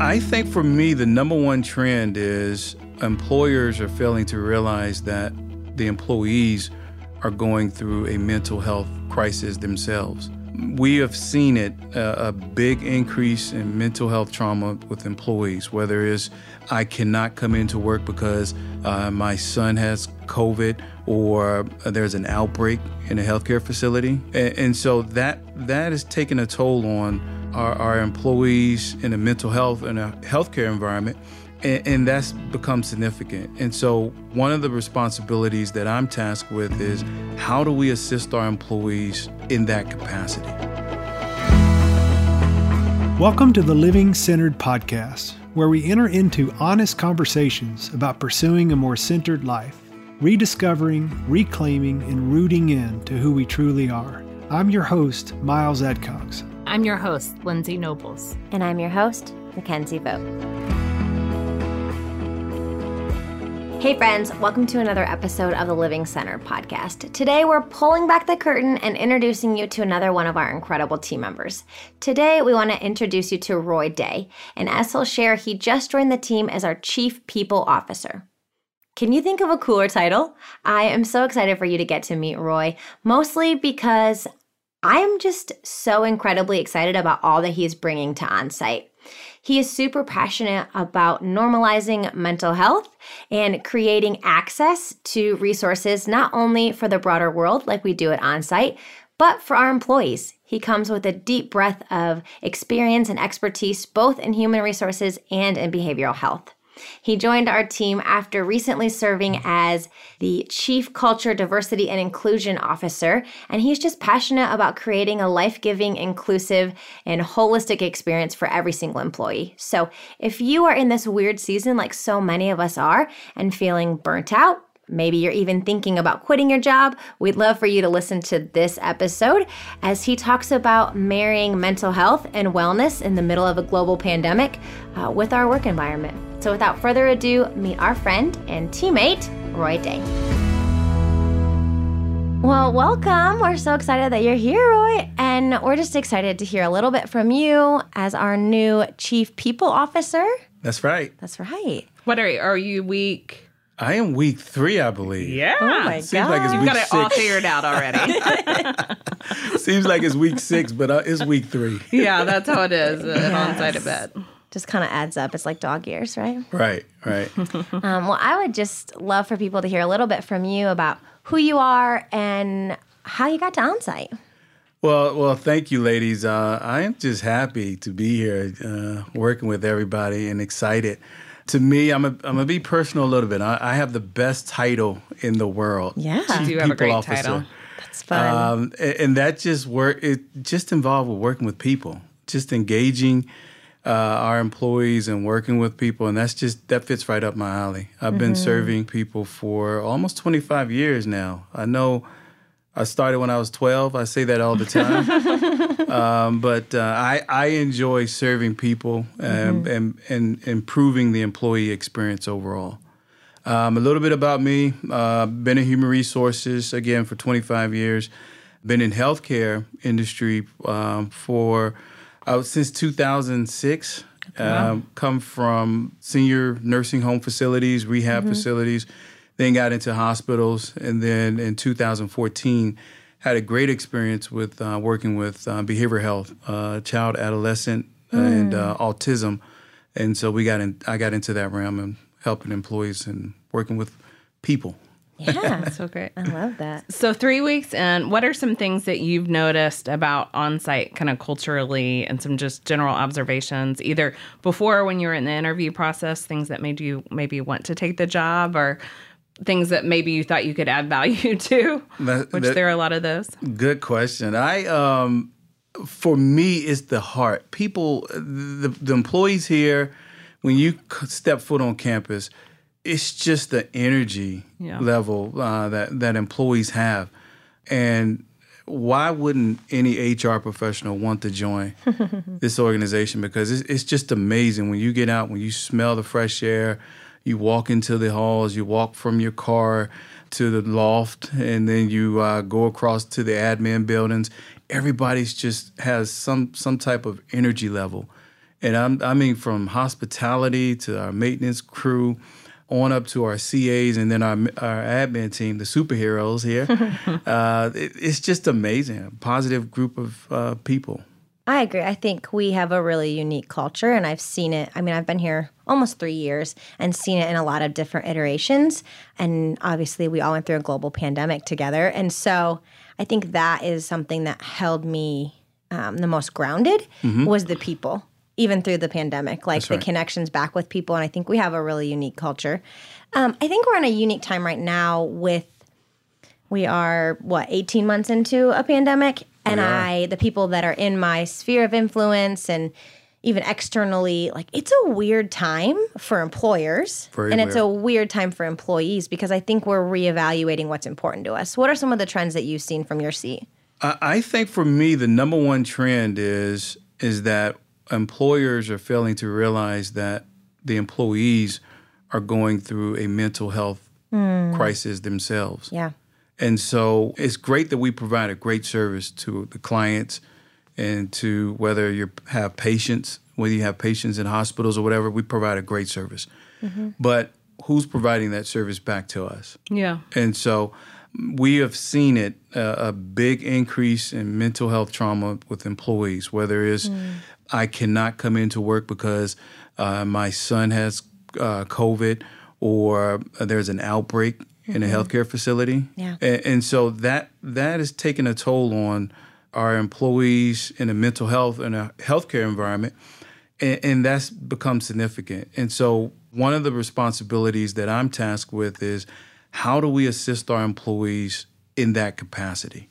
I think for me, the number one trend is employers are failing to realize that the employees are going through a mental health crisis themselves. We have seen it uh, a big increase in mental health trauma with employees, whether it's I cannot come into work because uh, my son has COVID or there's an outbreak in a healthcare facility. And, and so that that is taking a toll on our, our employees in a mental health and a healthcare environment and, and, that's become significant. And so, one of the responsibilities that I'm tasked with is how do we assist our employees in that capacity? Welcome to the Living Centered Podcast, where we enter into honest conversations about pursuing a more centered life, rediscovering, reclaiming, and rooting in to who we truly are. I'm your host, Miles Adcox. I'm your host, Lindsey Nobles. And I'm your host, Mickenzie Vogt. Hey, friends, welcome to another episode of the Living Center podcast. Today, we're pulling back the curtain and introducing you to another one of our incredible team members. Today, we want to introduce you to Roy Day, and as he'll share, he just joined the team as our Chief People Officer. Can you think of a cooler title? I am so excited for you to get to meet Roy, mostly because I am just so incredibly excited about all that he's bringing to OnSite. He is super passionate about normalizing mental health and creating access to resources, not only for the broader world like we do at OnSite, but for our employees. He comes with a deep breadth of experience and expertise, both in human resources and in behavioral health. He joined our team after recently serving as the Chief Culture, Diversity, and Inclusion Officer, and he's just passionate about creating a life giving, inclusive, and holistic experience for every single employee. So if you are in this weird season, like so many of us are, and feeling burnt out, Maybe you're even thinking about quitting your job. We'd love for you to listen to this episode as he talks about marrying mental health and wellness in the middle of a global pandemic uh, with our work environment. So without further ado, meet our friend and teammate, Roy Day. Well, welcome. We're so excited that you're here, Roy. And we're just excited to hear a little bit from you as our new Chief People Officer. That's right. That's right. What are you? Are you week? I am week three, I believe. Yeah. Oh my Seems god. like it's You've week got it six. all figured out already. Seems like it's week six, but uh, it's week three. yeah, that's how it is yes. on-site event just kind of adds up. It's like dog years, right? Right, right. um, well, I would just love for people to hear a little bit from you about who you are and how you got to OnSite. Well, well, thank you, ladies. Uh, I am just happy to be here, uh, working with everybody, and excited. To me, I'm a, I'm gonna be personal a little bit. I, I have the best title in the world. Yeah, Chief you have a great officer. title. That's fun. Um, and, and, that just work. It just involved with working with people, just engaging uh, our employees and working with people, and that's just that fits right up my alley. I've mm-hmm. been serving people for almost 25 years now. I know I started when I was 12. I say that all the time, um, but uh, I I enjoy serving people and, mm-hmm. and, and improving the employee experience overall. Um, a little bit about me: uh, been in human resources again for 25 years. Been in healthcare industry um, for uh, since 2006. Wow. Um, come from senior nursing home facilities, rehab mm-hmm. facilities, then got into hospitals, and then in 2014 had a great experience with uh, working with uh, behavioral health, uh, child, adolescent, mm. and uh, autism, and so we got in. I got into that realm and helping employees and working with people. Yeah, so great. I love that. So, three weeks in, what are some things that you've noticed about OnSite kind of culturally and some just general observations, either before when you were in the interview process, things that made you maybe want to take the job or things that maybe you thought you could add value to, that, which that, there are a lot of those? Good question. I, um, for me, it's the heart. People, the, the employees here, when you step foot on campus, it's just the energy yeah. level uh, that that employees have, and why wouldn't any HR professional want to join this organization? Because it's, it's just amazing when you get out, when you smell the fresh air, you walk into the halls, you walk from your car to the loft, and then you uh, go across to the admin buildings. Everybody's just has some some type of energy level, And I'm, I mean, from hospitality to our maintenance crew, on up to our CAs and then our, our admin team, the superheroes here. uh, it, it's just amazing. A positive group of uh, people. I agree. I think we have a really unique culture, and I've seen it. I mean, I've been here almost three years and seen it in a lot of different iterations. And obviously, we all went through a global pandemic together. And so I think that is something that held me um, the most grounded Mm-hmm. was the people, even through the pandemic, like the right. connections back with people. And I think we have a really unique culture. Um, I think we're in a unique time right now with we are what 18 months into a pandemic and i the people that are in my sphere of influence and even externally like it's a weird time for employers. Very and it's a weird. time for employees because i think we're reevaluating what's important to us. What are some of the trends that you've seen from your seat? I, I think for me, the number one trend is is that employers are failing to realize that the employees are going through a mental health hmm. crisis themselves. yeah And so it's great that we provide a great service to the clients and to whether you have patients, whether you have patients in hospitals or whatever, we provide a great service. But who's providing that service back to us? Yeah. And so we have seen it uh, a big increase in mental health trauma with employees, whether it's I cannot come into work because uh, my son has uh, COVID or there's an outbreak in a healthcare facility. Yeah. And, and so that that is taking a toll on our employees in a mental health and a healthcare environment and, and that's become significant. And so, one of the responsibilities that I'm tasked with is how do we assist our employees in that capacity?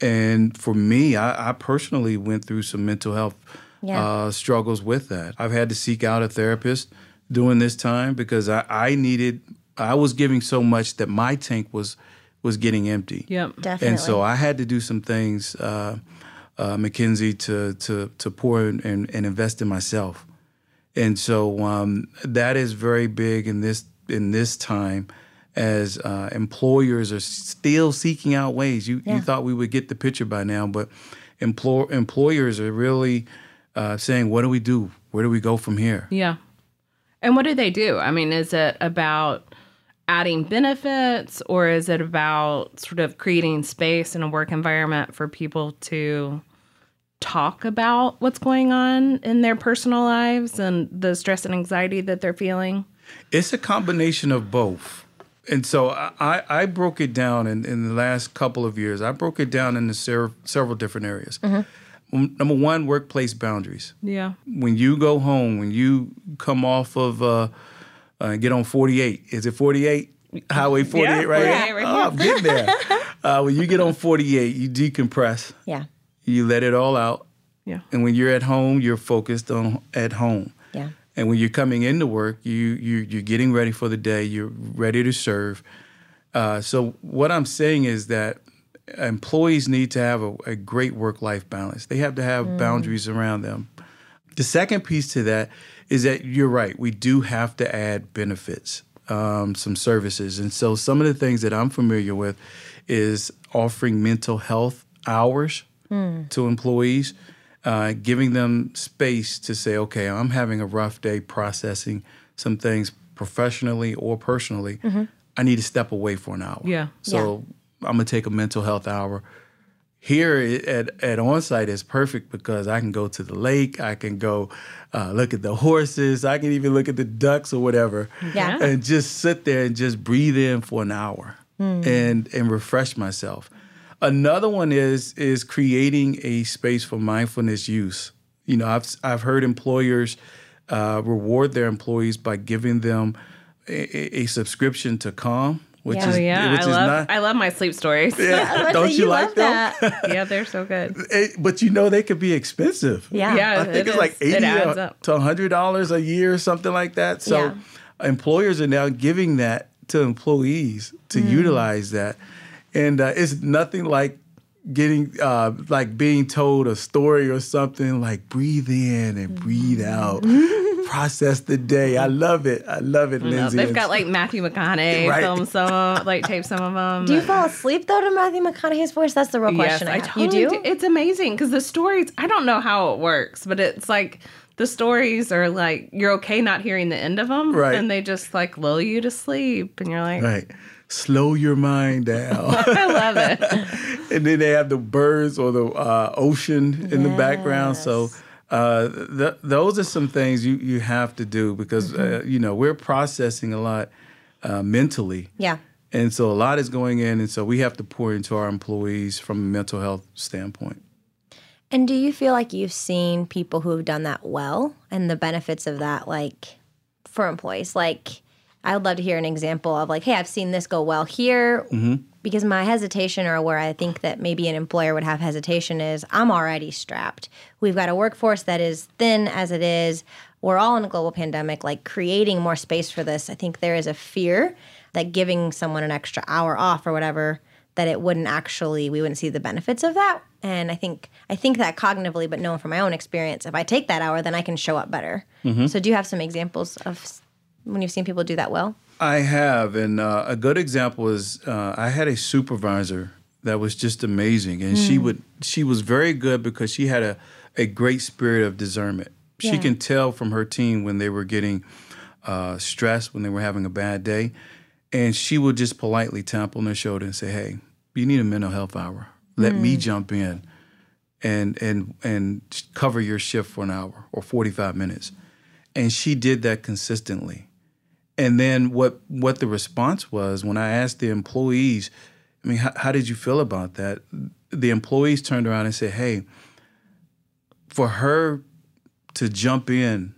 And for me, I, I personally went through some mental health Yeah. uh, struggles with that. I've had to seek out a therapist during this time because I, I needed, I was giving so much that my tank was was getting empty. Yep. definitely And so I had to do some things, uh, uh, Mickenzie, to to to pour in and, and invest in myself. And so um, that is very big in this in this time, as uh, employers are still seeking out ways. You Yeah. you thought we would get the picture by now, but employ, employers are really uh, saying, "What do we do? Where do we go from here?" Yeah. And what do they do? I mean, is it about adding benefits or is it about sort of creating space in a work environment for people to talk about what's going on in their personal lives and the stress and anxiety that they're feeling? It's a combination of both. And so I, I broke it down in, in the last couple of years. I broke it down into ser- several different areas. Um, Number one, workplace boundaries. Yeah. When you go home, when you come off of uh, uh, get on 48, is it 48? Highway 48 Yeah, right 48 here? right oh, I'm getting there. uh, when you get on 48, you decompress, yeah you let it all out. Yeah. And when you're at home, you're focused on at home. yeah And when you're coming into work, you you you're getting ready for the day. You're ready to serve. Uh, so what I'm saying is that employees need to have a, a great work-life balance. They have to have boundaries around them. The second piece to that is that you're right. We do have to add benefits, um, some services, and so some of the things that I'm familiar with is offering mental health hours to employees, uh, giving them space to say, okay, I'm having a rough day processing some things professionally or personally. I need to step away for an hour. Yeah. So I'm gonna take a mental health hour. Here at at onsite is perfect because I can go to the lake, I can go uh, look at the horses, I can even look at the ducks or whatever, Yeah. and just sit there and just breathe in for an hour and and refresh myself. Another one is is creating a space for mindfulness use. You know, I've I've heard employers uh, reward their employees by giving them a, a- a subscription to Calm, which Yeah. is Oh yeah, which I is love not. I love my sleep stories. Yeah, I was about to Don't say, you like love them? that. they're so good. Eh, but you know they could be expensive. yeah Yeah. I think it it's like is. It eighty adds or- up. to hundred dollars a year, or something like that. So Yeah. employers are now giving that to employees to Mm. utilize that, and uh, it's nothing like getting uh, like being told a story or something like breathe in and breathe out. Process the day. I love it. I love it, No, Lindsey. they've got like Matthew McConaughey Right. film some, like tape some of them. Do you fall asleep though to Matthew McConaughey's voice? That's the real question. I, I have. totally you do? It's amazing because the stories. I don't know how it works, but it's like the stories are like you're okay not hearing the end of them, Right. And they just like lull you to sleep, and you're like, right. Slow your mind down. I love it. and then they have the birds or the uh, ocean in the background. So uh, th- those are some things you, you have to do because uh, you know we're processing a lot uh, mentally. Yeah. And so a lot is going in, and so we have to pour into our employees from a mental health standpoint. And do you feel like you've seen people who have done that well and the benefits of that, like for employees? Like, I would love to hear an example of, like, hey, I've seen this go well here. Because my hesitation, or where I think that maybe an employer would have hesitation, is I'm already strapped. We've got a workforce that is thin as it is. We're all in a global pandemic, like creating more space for this. I think there is a fear that giving someone an extra hour off or whatever that it wouldn't actually we wouldn't see the benefits of that and i think i think that cognitively but knowing from my own experience if i take that hour then i can show up better mm-hmm. so do you have some examples of when you've seen people do that well I have, and uh, a good example is uh, I had a supervisor that was just amazing, and she would she was very good because she had a a great spirit of discernment. She can tell from her team when they were getting uh, stressed, when they were having a bad day, and she would just politely tap on their shoulder and say, "Hey, you need a mental health hour. Let me jump in." And, and and cover your shift for an hour or 45 minutes. And she did that consistently. And then what what the response was when I asked the employees, I mean, how, how did you feel about that? The employees turned around and said, "Hey, for her to jump in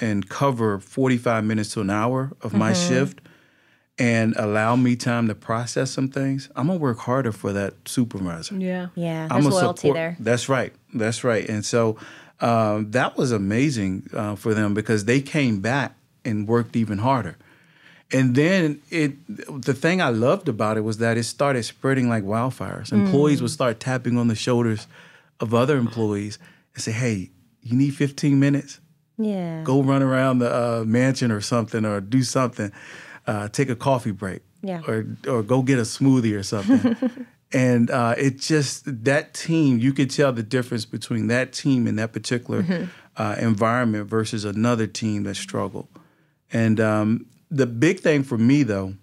and cover 45 minutes to an hour of my shift and allow me time to process some things, I'm gonna work harder for that supervisor. Yeah. yeah I'm there's a loyalty support- there That's right. That's right. And so um, that was amazing uh, for them because they came back and worked even harder. And then it, the thing I loved about it was that it started spreading like wildfires. Employees would start tapping on the shoulders of other employees and say, "Hey, you need 15 minutes? yeah Go run around the uh, mansion or something, or do something. Uh, take a coffee break, Yeah. or or go get a smoothie or something." and uh, it just that team, you could tell the difference between that team in that particular uh, environment versus another team that struggled. And um, the big thing for me though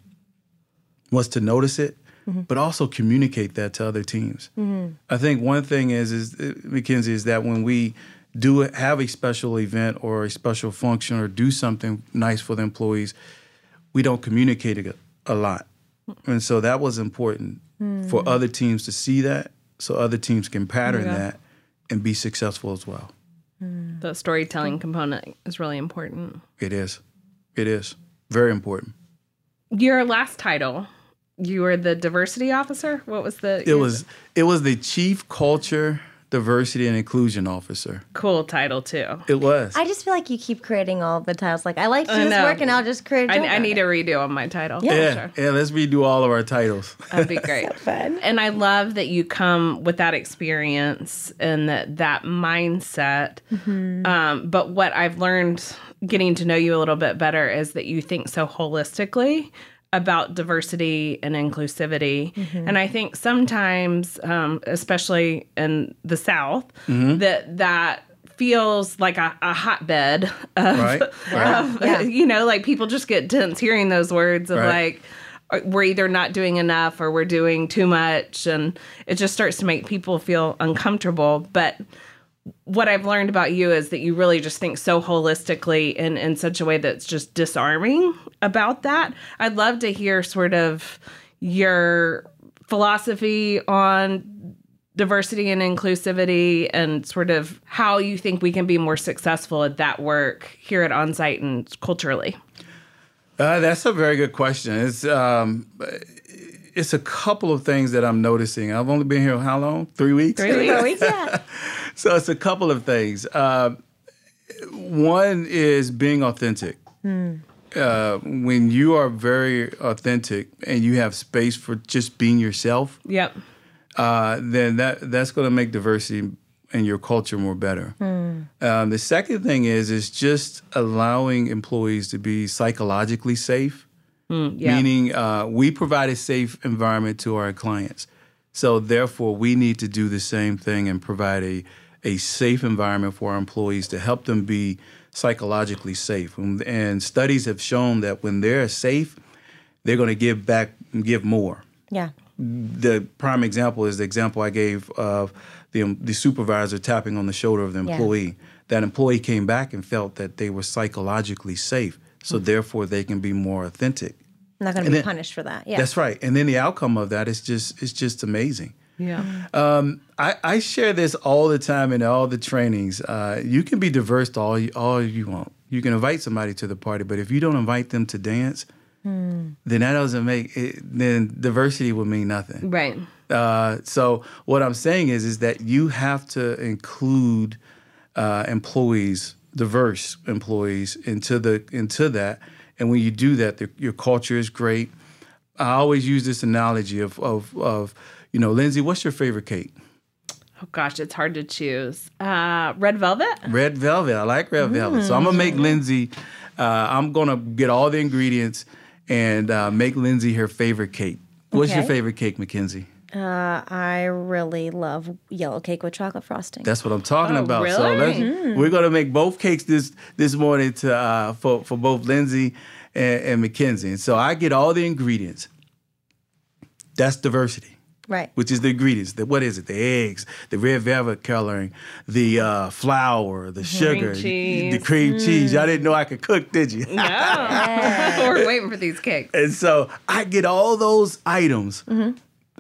was to notice it, mm-hmm. but also communicate that to other teams. Mm-hmm. I think one thing is is uh, Mickenzie is that when we do have a special event or a special function or do something nice for the employees, we don't communicate it a lot, mm. and so that was important for mm. other teams to see that, so other teams can pattern Yeah. that and be successful as well. Mm. The storytelling component is really important. It is, it is very important. Your last title, you were the diversity officer. What was the? It was it was the chief culture, diversity, and inclusion officer. cool title too. It was. i just feel like you keep creating all the titles like i like I this work and i'll just create a I, I need of a redo on my title. Yeah. yeah, Sure. yeah. Let's redo all of our titles. That'd be great. fun. And I love that you come with that experience and that that mindset. Um, but what I've learned getting to know you a little bit better is that you think so holistically about diversity and inclusivity. And I think sometimes, um, especially in the South, that that feels like a, a hotbed of, Right, right. of Yeah. you know, like people just get tense hearing those words of Right. like, we're either not doing enough or we're doing too much and it just starts to make people feel uncomfortable but what i've learned about you is that you really just think so holistically in in such a way that's just disarming about that i'd love to hear sort of your philosophy on diversity and inclusivity and sort of how you think we can be more successful at that work here at onsite and culturally Uh, that's a very good question. It's um, it's a couple of things that I'm noticing. I've only been here how long? Three weeks. Three weeks, yeah. So it's a couple of things. Uh, one is being authentic. Uh, when you are very authentic and you have space for just being yourself, yep uh, then that that's going to make diversity and your culture more better. Hmm. Um, the second thing is is just allowing employees to be psychologically safe, yeah. meaning uh, we provide a safe environment to our clients. So therefore, we need to do the same thing and provide a a safe environment for our employees to help them be psychologically safe. And, and studies have shown that when they're safe, they're going to give back, give more Yeah. the prime example is the example I gave of the the supervisor tapping on the shoulder of the Yeah. employee. That employee came back and felt that they were psychologically safe, so Mm-hmm. therefore they can be more authentic. I'm not going to be then- punished for that. Yeah. That's right. And then the outcome of that is just it's just amazing. Yeah. Um, I, I share this all the time in all the trainings. Uh, you can be diverse all you, all you want. You can invite somebody to the party, but if you don't invite them to dance, then that doesn't make it. Then diversity would mean nothing. Right. Uh, so what I'm saying is, is that you have to include uh, employees, diverse employees, into the into that. And when you do that, the, your culture is great. I always use this analogy of of of you know, Lindsey, what's your favorite cake? Oh gosh, it's hard to choose. Uh, red velvet. Red velvet. I like red velvet. So I'm gonna make Lindsey. Uh, I'm gonna get all the ingredients and uh, make Lindsey her favorite cake. What's your favorite cake, Mickenzie? Uh, I really love yellow cake with chocolate frosting. That's what I'm talking Oh, about. So let's, really? we're gonna make both cakes this this morning to uh, for for both Lindsey and, and Mickenzie. And so I get all the ingredients. That's diversity, right. which is the ingredients. The, what is it? The eggs, the red velvet coloring, the uh, flour, the sugar, the- cheese. the cream cheese. Y'all didn't know I could cook, did you? No. We're waiting for these cakes. And so I get all those items.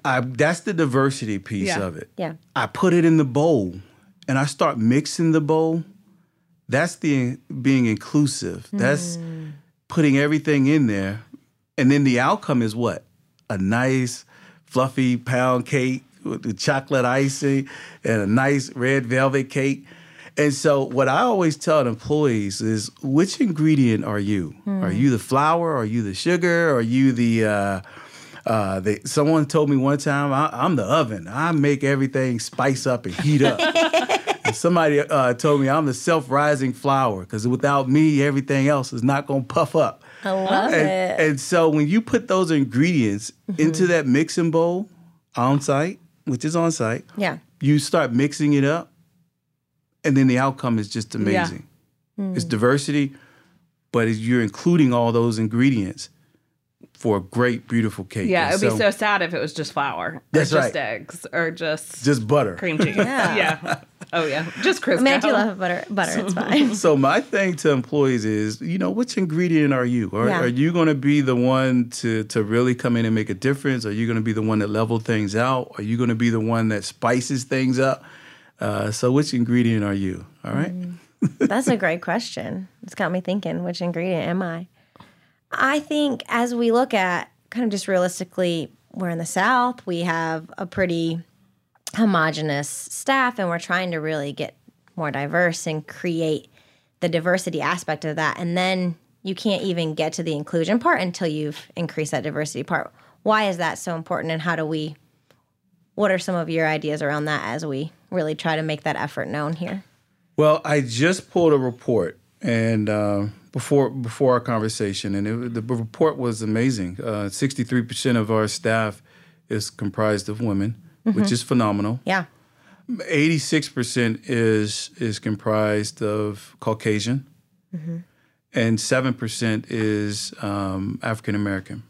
I, that's the diversity piece Yeah. of it. Yeah. I put it in the bowl and I start mixing the bowl. That's the being inclusive. That's putting everything in there. And then the outcome is what? A nice, fluffy pound cake with the chocolate icing and a nice red velvet cake. And so, what I always tell employees is which ingredient are you? Are you the flour? Are you the sugar? Are you the. Uh, uh, they, someone told me one time, I, I'm the oven. I make everything spice up and heat up. and somebody uh, told me I'm the self-rising flour because without me, everything else is not going to puff up. I love And, it. and so when you put those ingredients mm-hmm. into that mixing bowl on site, which is on site, Yeah. you start mixing it up, and then the outcome is just amazing. It's mm. diversity, but it's- you're including all those ingredients for a great, beautiful cake. Yeah, it'd be so sad if it was just flour. That's or just right. eggs or just, just butter. cream cheese. yeah. yeah. Oh yeah. Just Crisco. I mean, I do love butter. Butter. It's fine. So my thing to employees is, you know, which ingredient are you? Are, Yeah. are you going to be the one to to really come in and make a difference? Are you going to be the one that level things out? Are you going to be the one that spices things up? Uh, so which ingredient are you? All right. That's a great question. It's got me thinking, which ingredient am I? I think as we look at kind of just realistically, we're in the South, we have a pretty homogenous staff, and we're trying to really get more diverse and create the diversity aspect of that. And then you can't even get to the inclusion part until you've increased that diversity part. Why is that so important, and how do we? What are some of your ideas around that as we really try to make that effort known here? Well, I just pulled a report, and uh, before before our conversation, and it, the report was amazing. Three percent of our staff is comprised of women, which is phenomenal. Yeah. Eighty six percent is is comprised of Caucasian, and seven percent is um, African American.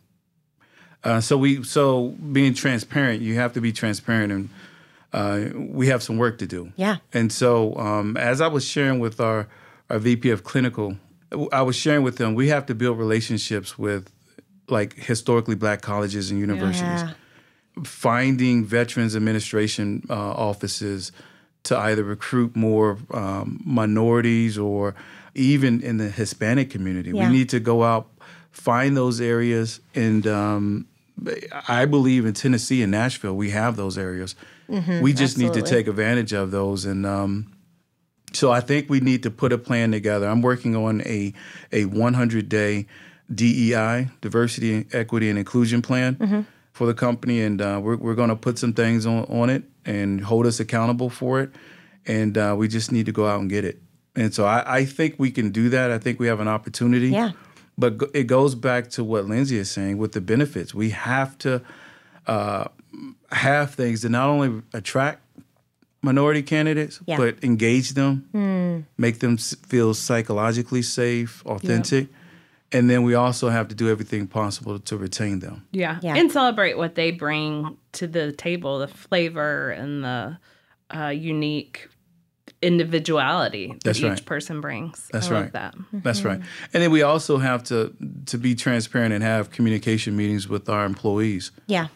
Uh, so we so being transparent, you have to be transparent, and uh, we have some work to do. Yeah. And so, um, as I was sharing with our, our VP of clinical, I was sharing with them, we have to build relationships with like historically black colleges and universities, Yeah. Finding Veterans Administration uh, offices to either recruit more um, minorities or even in the Hispanic community. Yeah. We need to go out, find those areas, and um, I believe in Tennessee and Nashville, we have those areas. we just need to take advantage of those. And um, so I think we need to put a plan together. I'm working on a a 100 day DEI, diversity, equity, and inclusion plan for the company, and uh, we're we're going to put some things on on it and hold us accountable for it. and uh, we just need to go out and get it. And so I, I think we can do that. I think we have an opportunity. Yeah. But go- it goes back to what Lindsey is saying with the benefits. We have to uh, have things that not only attract minority candidates, Yeah. but engage them, make them feel psychologically safe, authentic. And then we also have to do everything possible to retain them. Yeah. Yeah. And celebrate what they bring to the table, the flavor and the uh, unique individuality that That's each right. person brings. That's I love right. that. That's right. And then we also have to to be transparent and have communication meetings with our employees. Yeah.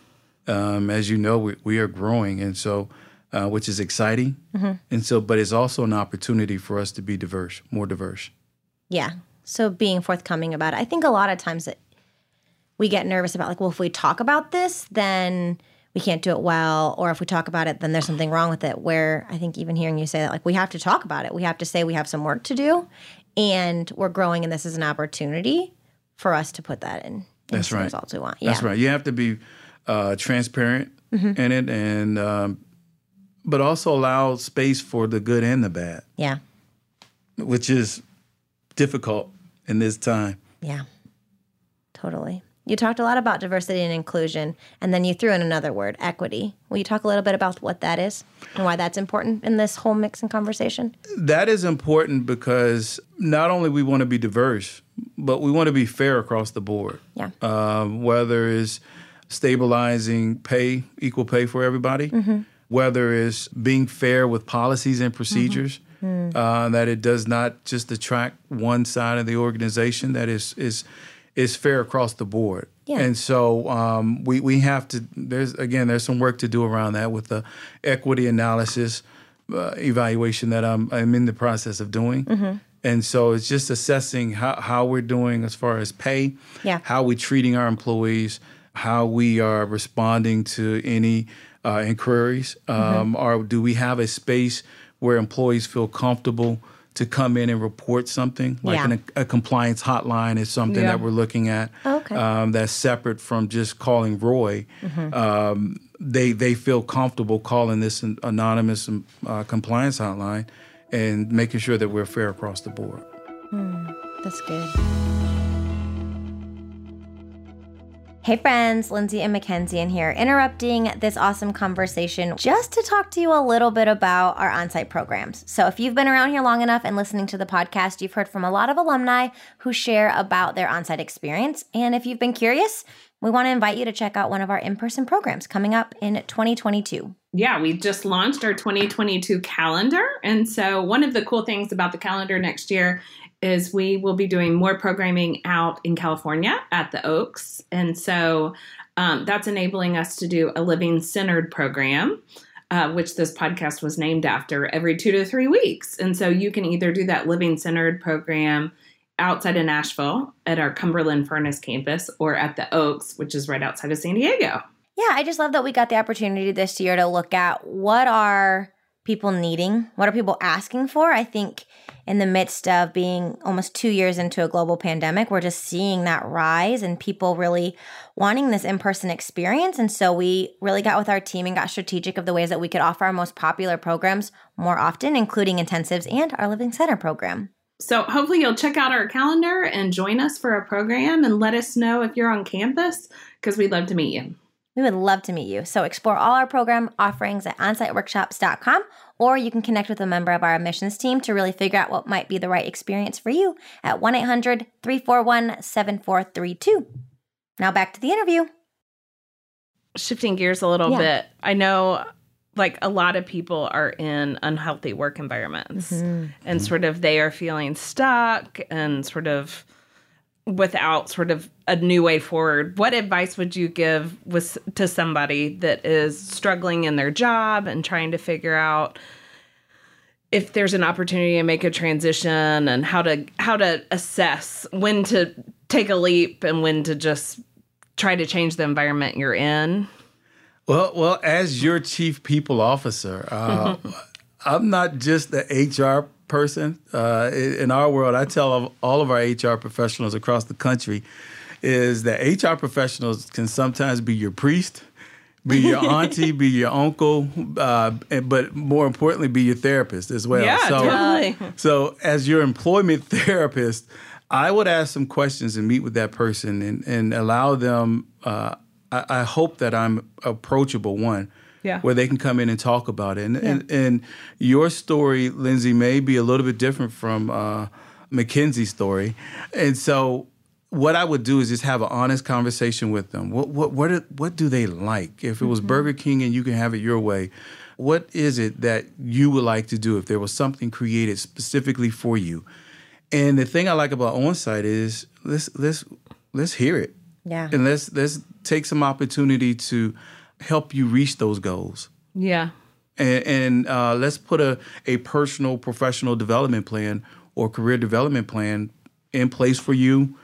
Um, as you know, we, we are growing, and so uh, which is exciting. And so, but it's also an opportunity for us to be diverse, more diverse. Yeah. So being forthcoming about it. I think a lot of times that we get nervous about like, well, if we talk about this, then we can't do it well. Or if we talk about it, then there's something wrong with it. Where I think even hearing you say that, like, we have to talk about it. We have to say we have some work to do and we're growing and this is an opportunity for us to put that in. That's right. Results we want. Yeah. That's right. You have to be uh, transparent in it, and um, but also allow space for the good and the bad, Yeah. which is difficult in this time. Yeah. Totally. You talked a lot about diversity and inclusion, and then you threw in another word, equity. Will you talk a little bit about what that is and why that's important in this whole mix and conversation? That is important because not only we want to be diverse, but we want to be fair across the board. Yeah. um, whether it's stabilizing pay, equal pay for everybody, whether it's being fair with policies and procedures, uh, that it does not just attract one side of the organization, that is is is fair across the board. Yeah. And so um, we we have to. There's again, there's some work to do around that with the equity analysis uh, evaluation that I'm I'm in the process of doing. And so it's just assessing how, how we're doing as far as pay, Yeah. how we're treating our employees, how we are responding to any uh, inquiries, um, or do we have a space where employees feel comfortable to come in and report something, like Yeah. an, a compliance hotline is something Yeah. that we're looking at. Okay. Um, that's separate from just calling Roy. Um, they they feel comfortable calling this an anonymous um, uh, compliance hotline and making sure that we're fair across the board. That's good. Hey friends, Lindsey and Mickenzie in here, interrupting this awesome conversation just to talk to you a little bit about our on site programs. So, if you've been around here long enough and listening to the podcast, you've heard from a lot of alumni who share about their on site experience. And if you've been curious, we want to invite you to check out one of our in person programs coming up in 2022. Yeah, we just launched our 2022 calendar. And so, one of the cool things about the calendar next year is we will be doing more programming out in California at the Oaks. And so, um, that's enabling us to do a living centered program. Uh, which this podcast was named after every two to three weeks. And so you can either do that living centered program outside of Nashville at our Cumberland Furnace campus or at the Oaks, which is right outside of San Diego. Yeah, I just love that we got the opportunity this year to look at what are people needing? What are people asking for? I think in the midst of being almost two years into a global pandemic, we're just seeing that rise and people really wanting this in person experience. And so we really got with our team and got strategic of the ways that we could offer our most popular programs more often, including intensives and our Living Center program. So hopefully you'll check out our calendar and join us for a program and let us know if you're on campus because we'd love to meet you. We would love to meet you. So explore all our program offerings at onsiteworkshops.com or you can connect with a member of our admissions team to really figure out what might be the right experience for you at 1 800 341 7432. Now back to the interview. Shifting gears a little Yeah. bit, I know like a lot of people are in unhealthy work environments mm-hmm. and sort of they are feeling stuck and sort of without sort of a new way forward what advice would you give with to somebody that is struggling in their job and trying to figure out if there's an opportunity to make a transition and how to how to assess when to take a leap and when to just try to change the environment you're in Well, well, as your chief people officer, uh, I'm not just the HR person. Uh, in in our world, I tell all of our HR professionals across the country is that HR professionals can sometimes be your priest, be your auntie, be your uncle, uh, but more importantly, be your therapist as well. Yeah, so, totally. so as your employment therapist, I would ask some questions and meet with that person and, and allow them. Uh, I, I hope that I'm approachable one. Yeah. Where they can come in and talk about it. And, and, and your story, Lindsey, may be a little bit different from uh, Mickenzie's story. And so what I would do is just have an honest conversation with them. What what what are, what do they like? If it was Burger King and you can have it your way, what is it that you would like to do if there was something created specifically for you? And the thing I like about on-site is let's let's let's hear it. Yeah. And let's let's take some opportunity to help you reach those goals. Yeah. And, and uh, let's put a, a personal professional development plan or career development plan in place for you.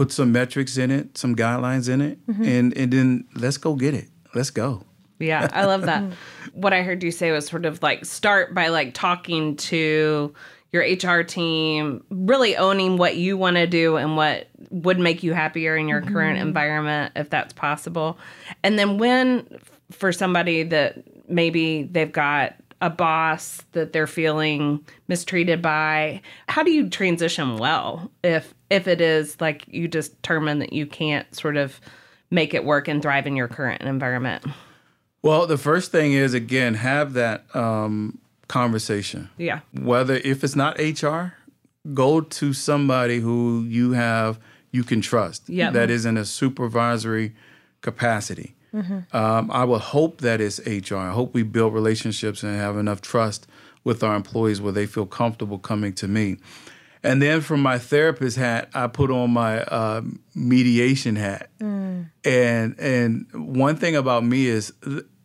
Put some metrics in it, some guidelines in it, mm-hmm. and and then let's go get it. Let's go. Yeah, I love that. what I heard you say was sort of like start by like talking to your HR team, really owning what you want to do and what would make you happier in your current mm-hmm. environment if that's possible. And then when for somebody that maybe they've got a boss that they're feeling mistreated by, how do you transition well if if it is like you just determine that you can't sort of make it work and thrive in your current environment? Well, the first thing is again have that um, conversation. Yeah. Whether if it's not HR, go to somebody who you have you can trust. Yeah. That is in a supervisory capacity. Um, I would hope that it's HR. I hope we build relationships and have enough trust with our employees where they feel comfortable coming to me. And then from my therapist hat, I put on my uh, mediation hat. And and one thing about me is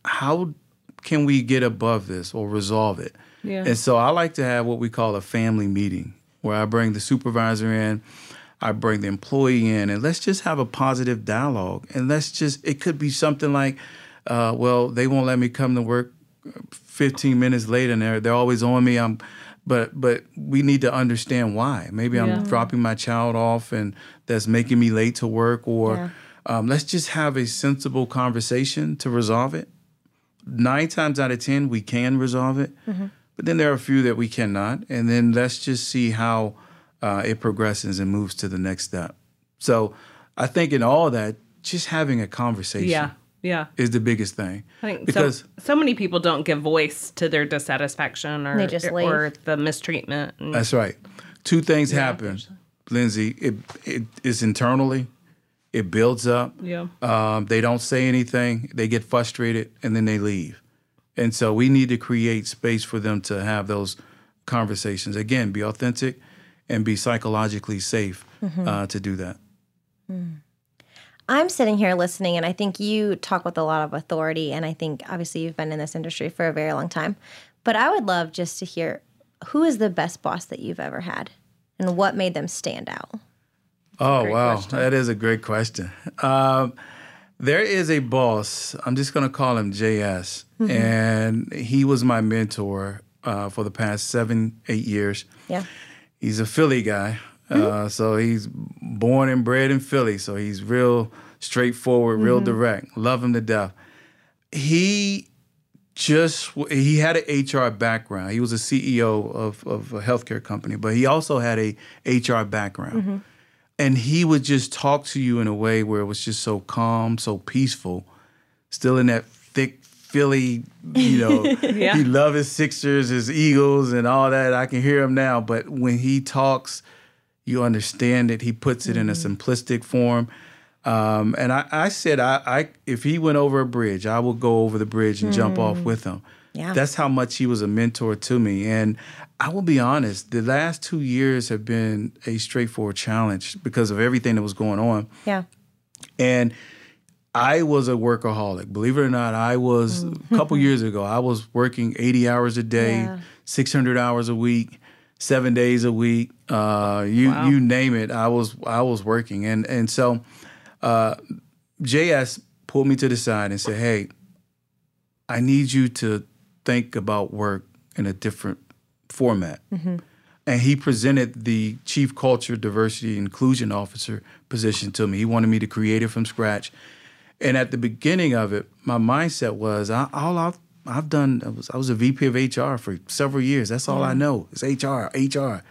how can we get above this or resolve it? Yeah. And so I like to have what we call a family meeting where I bring the supervisor in, I bring the employee in, and let's just have a positive dialogue. And let's just, it could be something like, uh, well, they won't let me come to work 15 minutes later and they're, they're always on me. I'm, but, but we need to understand why. Maybe I'm Yeah. dropping my child off and that's making me late to work or Yeah. um, let's just have a sensible conversation to resolve it. Nine times out of 10, we can resolve it. But then there are a few that we cannot. And then let's just see how uh, it progresses and moves to the next step. So I think in all that, just having a conversation Yeah. Yeah. is the biggest thing. I think because so, so many people don't give voice to their dissatisfaction or They just leave. or the mistreatment. And- That's right. Two things happen, Lindsey. It, it is internally, it builds up. yeah. Um, they don't say anything. They get frustrated and then they leave. And so we need to create space for them to have those conversations. Again, be authentic and be psychologically safe uh, to do that. I'm sitting here listening, and I think you talk with a lot of authority. And I think obviously you've been in this industry for a very long time. But I would love just to hear who is the best boss that you've ever had and what made them stand out? Oh, wow. question. That is a great question. Um, there is a boss, I'm just going to call him JS, and he was my mentor uh, for the past seven, eight years. Yeah. he's a Philly guy. Uh, so he's born and bred in Philly. So he's real straightforward, real direct. Love him to death. He just he had an HR background. He was a CEO of, of a healthcare company, but he also had a HR background. And he would just talk to you in a way where it was just so calm, so peaceful, still in that thick Philly, you know, Yeah. he loved his Sixers, his Eagles, and all that. I can hear him now. But when he talks, you understand it. He puts it in a mm-hmm. simplistic form. Um, and I, I said, I, I if he went over a bridge, I would go over the bridge and jump off mm-hmm. with him. Yeah. That's how much he was a mentor to me. And I will be honest, the last two years have been a straightforward challenge because of everything that was going on. Yeah. And I was a workaholic. Believe it or not, I was mm. a couple years ago, I was working 80 hours a day, Yeah. 600 hours a week, seven days a week. Uh, you Wow. you name it, I was I was working. And and so uh, JS pulled me to the side and said, "Hey, I need you to think about work in a different format." And he presented the chief culture, diversity, inclusion officer position to me. He wanted me to create it from scratch And at the beginning of it, my mindset was I, all I've I've done. I was I was a VP of HR for several years. That's all I know It's HR, HR.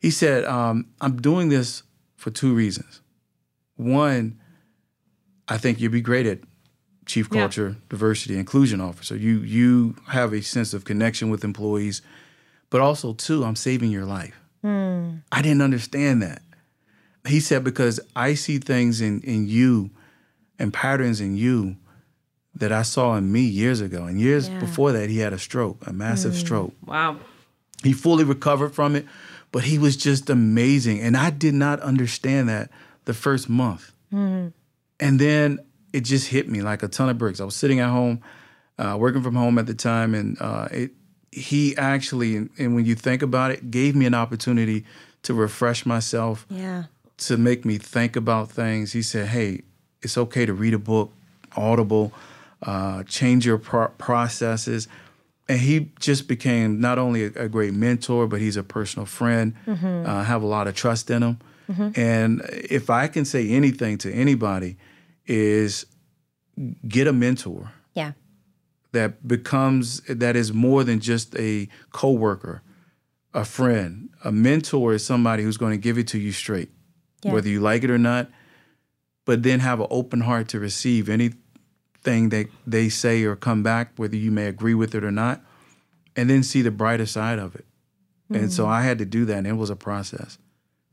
He said, um, "I'm doing this for two reasons. One, I think you'd be great at chief Yeah. culture, diversity, inclusion officer. You you have a sense of connection with employees, but also two, I'm saving your life. I didn't understand that. He said because I see things in in you and patterns in you that I saw in me years ago. And years Yeah. before that, he had a stroke, a massive stroke. Wow. He fully recovered from it, but he was just amazing. And I did not understand that the first month. And then it just hit me like a ton of bricks. I was sitting at home, uh, working from home at the time, and uh, it. He actually, and, and when you think about it, gave me an opportunity to refresh myself, Yeah. to make me think about things. He said, "Hey, it's okay to read a book, Audible, uh, change your pro- processes." And he just became not only a, a great mentor, but he's a personal friend. Uh, I have a lot of trust in him. And if I can say anything to anybody, is get a mentor Yeah. that becomes that is more than just a coworker, a friend. A mentor is somebody who's going to give it to you straight, Yeah. whether you like it or not. But then have an open heart to receive anything that they say or come back, whether you may agree with it or not, and then see the brighter side of it. And so I had to do that, and it was a process.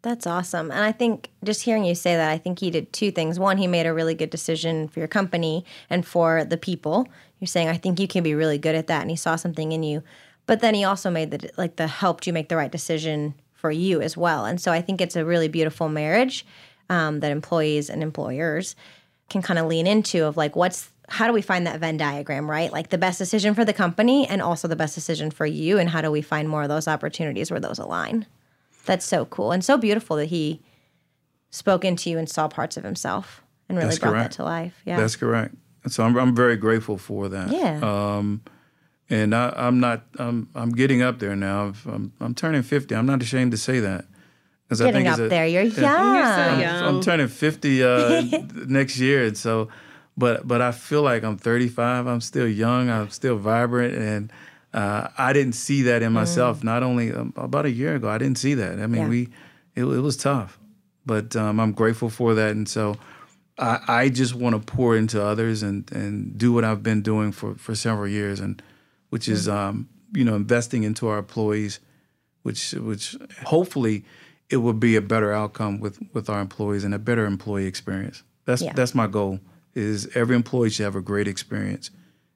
That's awesome. And I think just hearing you say that, I think he did two things. One, he made a really good decision for your company and for the people. You're saying, I think you can be really good at that. And he saw something in you. But then he also made the, like, the helped you make the right decision for you as well. And so I think it's a really beautiful marriage um, that employees and employers can kind of lean into of like, what's, how do we find that Venn diagram, right? Like the best decision for the company and also the best decision for you. And how do we find more of those opportunities where those align? That's so cool and so beautiful that he spoke into you and saw parts of himself and really That's brought correct. that to life. Yeah. That's correct. So I'm, I'm very grateful for that. Yeah. Um, and I, I'm not. I'm I'm getting up there now. I'm I'm turning 50. I'm not ashamed to say that. 'Cause I think up a- there. You're young. You're so I'm. I'm turning 50 uh, next year, and so, but but I feel like I'm 35. I'm still young. I'm still vibrant, and uh, I didn't see that in myself. Not only um, about a year ago, I didn't see that. I mean, Yeah. we it, it was tough, but um, I'm grateful for that, and so. I, I just want to pour into others and, and do what I've been doing for, for several years, and which is um, you know investing into our employees, which which hopefully it will be a better outcome with, with our employees and a better employee experience. That's Yeah. that's my goal. Is every employee should have a great experience,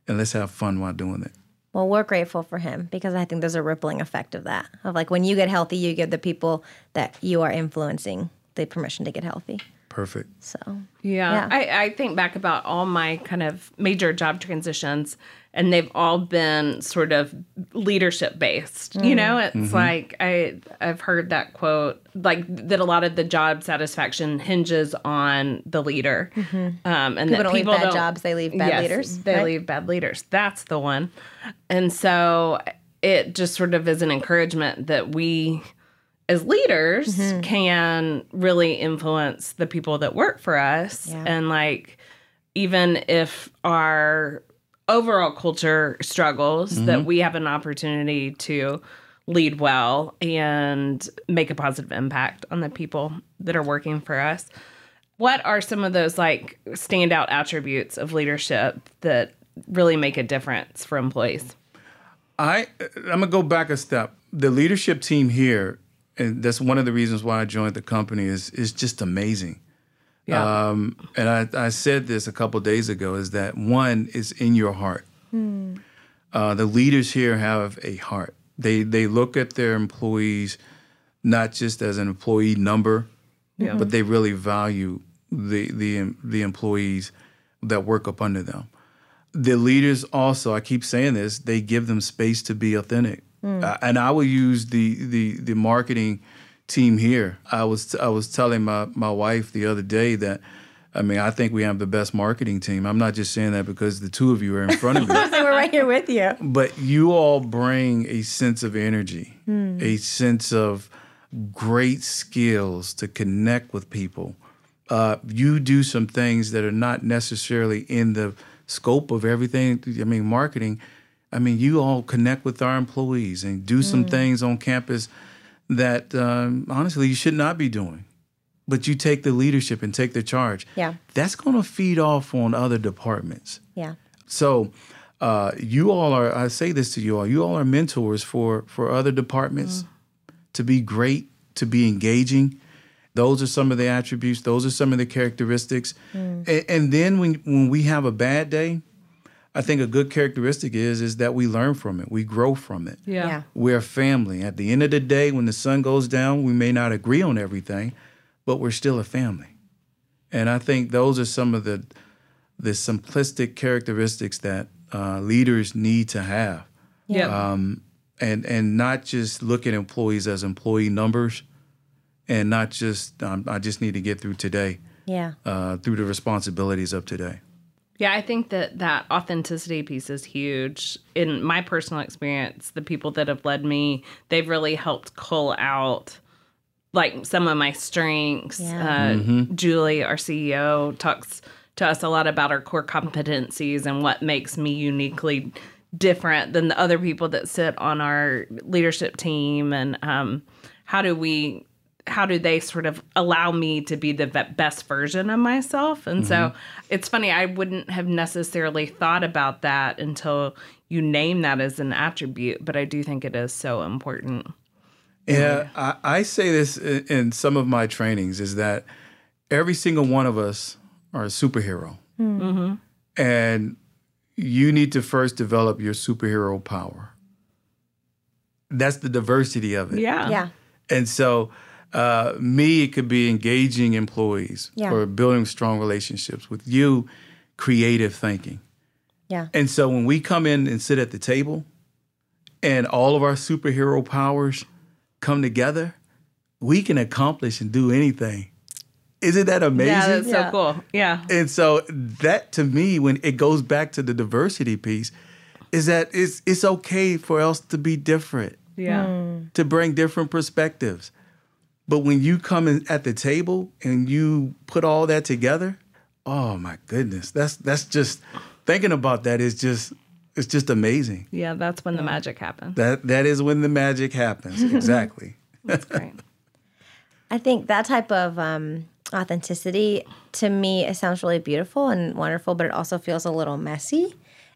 and let's have fun while doing it. Well, we're grateful for him because I think there's a rippling effect of that. Of like when you get healthy, you give the people that you are influencing the permission to get healthy. Perfect. So Yeah. Yeah. I, I think back about all my kind of major job transitions, and they've all been sort of leadership based. You know, it's like I I've heard that quote like that a lot of the job satisfaction hinges on the leader, um, and people that don't people leave bad don't jobs; they leave bad Yes, leaders. They right? leave bad leaders. That's the one. And so it just sort of is an encouragement that we as leaders Mm-hmm. can really influence the people that work for us Yeah. and like even if our overall culture struggles Mm-hmm. that we have an opportunity to lead well and make a positive impact on the people that are working for us what are some of those like standout attributes of leadership that really make a difference for employees I I'm gonna go back a step. The leadership team here, and that's one of the reasons why I joined the company, is is just amazing. yeah Um, and I, I said this a couple days ago is that one is in your heart. Uh, the leaders here have a heart. They they look at their employees not just as an employee number, Yeah. but they really value the the the employees that work up under them. The leaders also, I keep saying this, they give them space to be authentic. Uh, and I will use the the the marketing team here. I was I was telling my my wife the other day that I mean I think we have the best marketing team. I'm not just saying that because the two of you are in front of me. We're right here with you. but you all bring a sense of energy, a sense of great skills to connect with people. uh, you do some things that are not necessarily in the scope of everything. I mean, marketing. I mean, you all connect with our employees and do some things on campus that um, honestly you should not be doing. But you take the leadership and take the charge. Yeah. That's going to feed off on other departments. Yeah. So uh, you all are. I say this to you all. You all are mentors for for other departments to be great, to be engaging. Those are some of the attributes. Those are some of the characteristics. And, and then when when we have a bad day, I think a good characteristic is is that we learn from it. We grow from it. Yeah. Yeah. We're a family. At the end of the day, when the sun goes down, we may not agree on everything, but we're still a family. And I think those are some of the the simplistic characteristics that uh, leaders need to have, Yeah. um, and and not just look at employees as employee numbers, and not just um, I just need to get through today, Yeah. uh, through the responsibilities of today. Yeah, I think that that authenticity piece is huge. In my personal experience, the people that have led me, they've really helped cull out like some of my strengths. Yeah. Uh, Julie, our CEO, talks to us a lot about our core competencies and what makes me uniquely different than the other people that sit on our leadership team and um, how do we how do they sort of allow me to be the ve- best version of myself and so mm-hmm. it's funny i wouldn't have necessarily thought about that until you name that as an attribute but i do think it is so important Yeah, I, I say this in, in some of my trainings is that every single one of us are a superhero. Mm-hmm. Mm-hmm. And you need to first develop your superhero power. That's the diversity of it. yeah Yeah. And so, uh, me, it could be engaging employees Yeah. or building strong relationships. With you, creative thinking. Yeah. And so when we come in and sit at the table and all of our superhero powers come together, we can accomplish and do anything. Isn't that amazing? yeah that's Yeah. so cool yeah and so that to me, when it goes back to the diversity piece, is that it's it's okay for us to be different, yeah to bring different perspectives. But when you come in at the table and you put all that together, oh my goodness, that's that's just thinking about that is just it's just amazing. yeah that's when the magic happens That that is when the magic happens. Exactly. that's great I think that type of um, authenticity, to me, it sounds really beautiful and wonderful, but it also feels a little messy.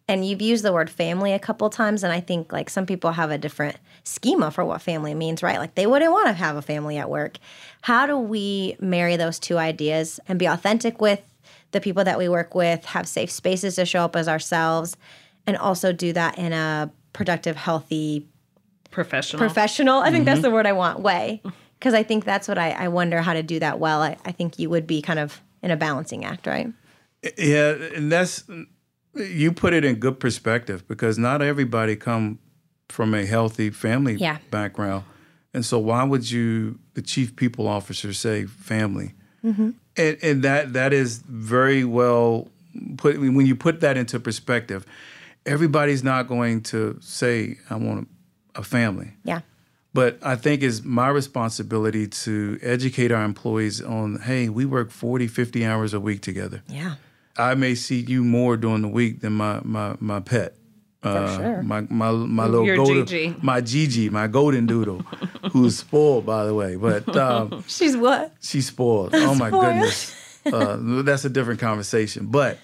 And you've used the word family a couple times, and I think like some people have a different schema for what family means, right? Like they wouldn't want to have a family at work. How do we marry those two ideas and be authentic with the people that we work with, have safe spaces to show up as ourselves, and also do that in a productive, healthy, professional professional. I think that's the mm-hmm. word I want. Way, because I think that's what I, I wonder how to do that well. I, I think you would be kind of in a balancing act, right? Yeah, and that's you put it in good perspective because not everybody come from a healthy family Yeah. background, and so why would you, the chief people officer, say family? Mm-hmm. And and that that is very well put. When you put that into perspective, everybody's not going to say I want a family. Yeah, But I think it's my responsibility to educate our employees on, hey, we work 40, 50 hours a week together. yeah, I may see you more during the week than my my my pet. Uh, sure. My my my little Your golden, Gigi. my Gigi, my golden doodle, who's spoiled by the way, but um, she's what? she's spoiled. Oh my Spoiled. goodness, uh, that's a different conversation. But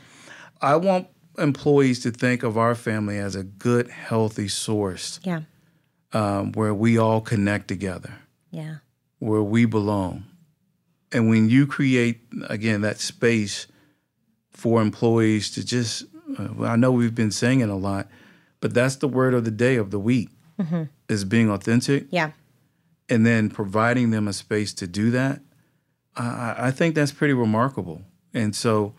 I want employees to think of our family as a good, healthy source Yeah, um, where we all connect together yeah, where we belong. And when you create, again, that space for employees to just, uh, I know we've been saying it a lot, but that's the word of the day of the week mm-hmm. is being authentic yeah, and then providing them a space to do that. I, I- think that's pretty remarkable. And so,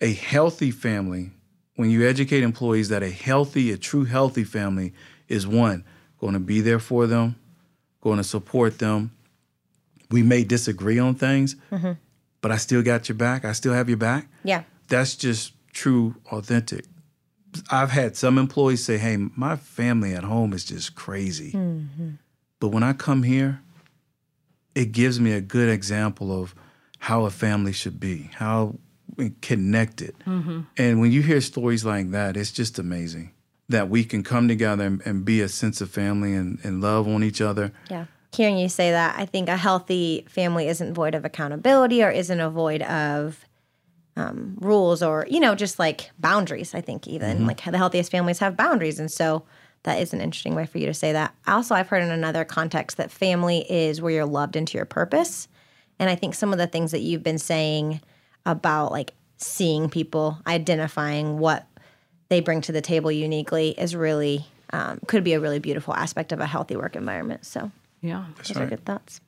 a healthy family, when you educate employees that a healthy, a true healthy family is one, going to be there for them, going to support them. We may disagree on things, mm-hmm. but I still got your back. I still have your back. yeah, That's just true, authentic. I've had some employees say, hey, my family at home is just crazy. But when I come here, it gives me a good example of how a family should be, how connected. Mm-hmm. And when you hear stories like that, it's just amazing that we can come together and, and be a sense of family and, and love on each other. Yeah. Hearing you say that, I think a healthy family isn't void of accountability or isn't a void of um, rules or, you know, just like boundaries. I think even mm-hmm. like the healthiest families have boundaries. And so that is an interesting way for you to say that. Also, I've heard in another context that family is where you're loved into your purpose. And I think some of the things that you've been saying about like seeing people, identifying what they bring to the table uniquely is really um, could be a really beautiful aspect of a healthy work environment. So yeah, That's those right. are good thoughts.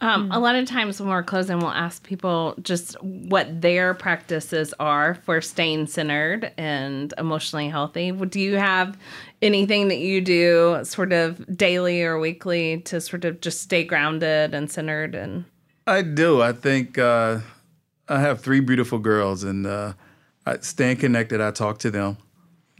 Um, A lot of times when we're closing, we'll ask people just what their practices are for staying centered and emotionally healthy. Do you have anything that you do sort of daily or weekly to sort of just stay grounded and centered? And I do. I think uh, I have three beautiful girls, and uh, I staying connected. I talk to them.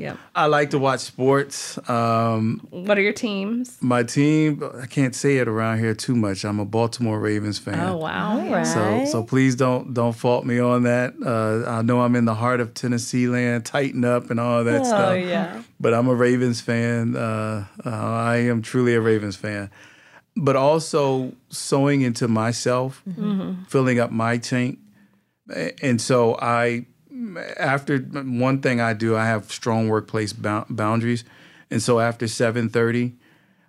Yeah, I like to watch sports. Um, what are your teams? my team, I can't say it around here too much. I'm a Baltimore Ravens fan. Oh wow, All right. So, so please don't don't fault me on that. Uh, I know I'm in the heart of Tennessee land, Titan Up and all that stuff. Oh, yeah. But I'm a Ravens fan. Uh, uh, I am truly a Ravens fan. But also sewing into myself, Mm-hmm. filling up my tank, and so I. After one thing I do, I have strong workplace bou- boundaries, and so after 7:30,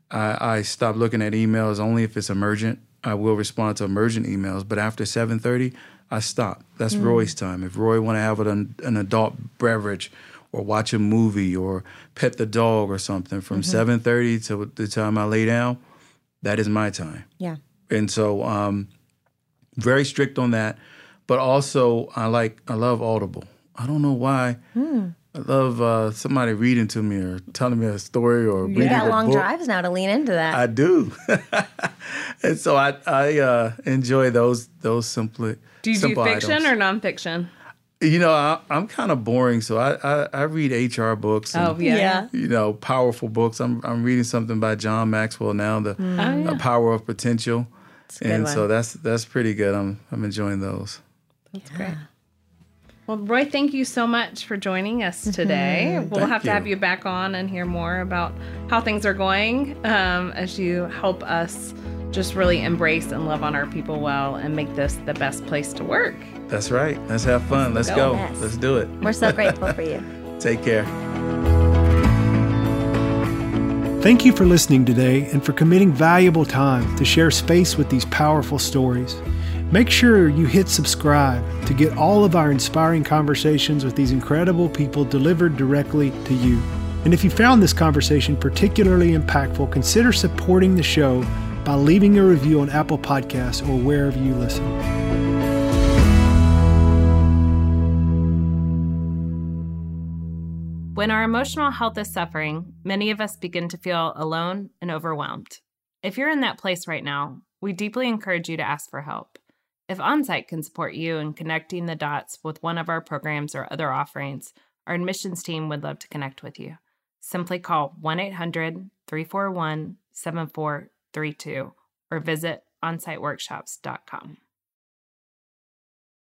I, I stop looking at emails only if it's emergent. I will respond to emergent emails, but after 7:30, I stop. That's Roy's time. If Roy want to have an, an adult beverage, or watch a movie, or pet the dog, or something from 7:30 to the time I lay down, that is my time. Yeah. And so, um, very strict on that. But also, I like I love Audible. I don't know why. I love uh, somebody reading to me or telling me a story or a book. You reading got a long book. drives now to lean into that. I do, and so I I uh, enjoy those those simply. Do you do fiction items. or nonfiction? You know, I, I'm kind of boring, so I, I I read HR books. And, Oh yeah, You know, powerful books. I'm I'm reading something by John Maxwell now, the Oh, yeah. Power of Potential, a good and so that's that's pretty good. I'm I'm enjoying those. That's great. Well, Roy, thank you so much for joining us today. We'll Thank have to have you. you back on and hear more about how things are going um, as you help us just really embrace and love on our people well and make this the best place to work. That's right. Let's have fun. Let's go. go. Yes. Let's do it. We're so grateful for you. Take care. Thank you for listening today and for committing valuable time to share space with these powerful stories. Make sure you hit subscribe to get all of our inspiring conversations with these incredible people delivered directly to you. And if you found this conversation particularly impactful, consider supporting the show by leaving a review on Apple Podcasts or wherever you listen. When our emotional health is suffering, many of us begin to feel alone and overwhelmed. If you're in that place right now, we deeply encourage you to ask for help. If OnSite can support you in connecting the dots with one of our programs or other offerings, our admissions team would love to connect with you. Simply call 1 800 341 7432 or visit onsiteworkshops.com.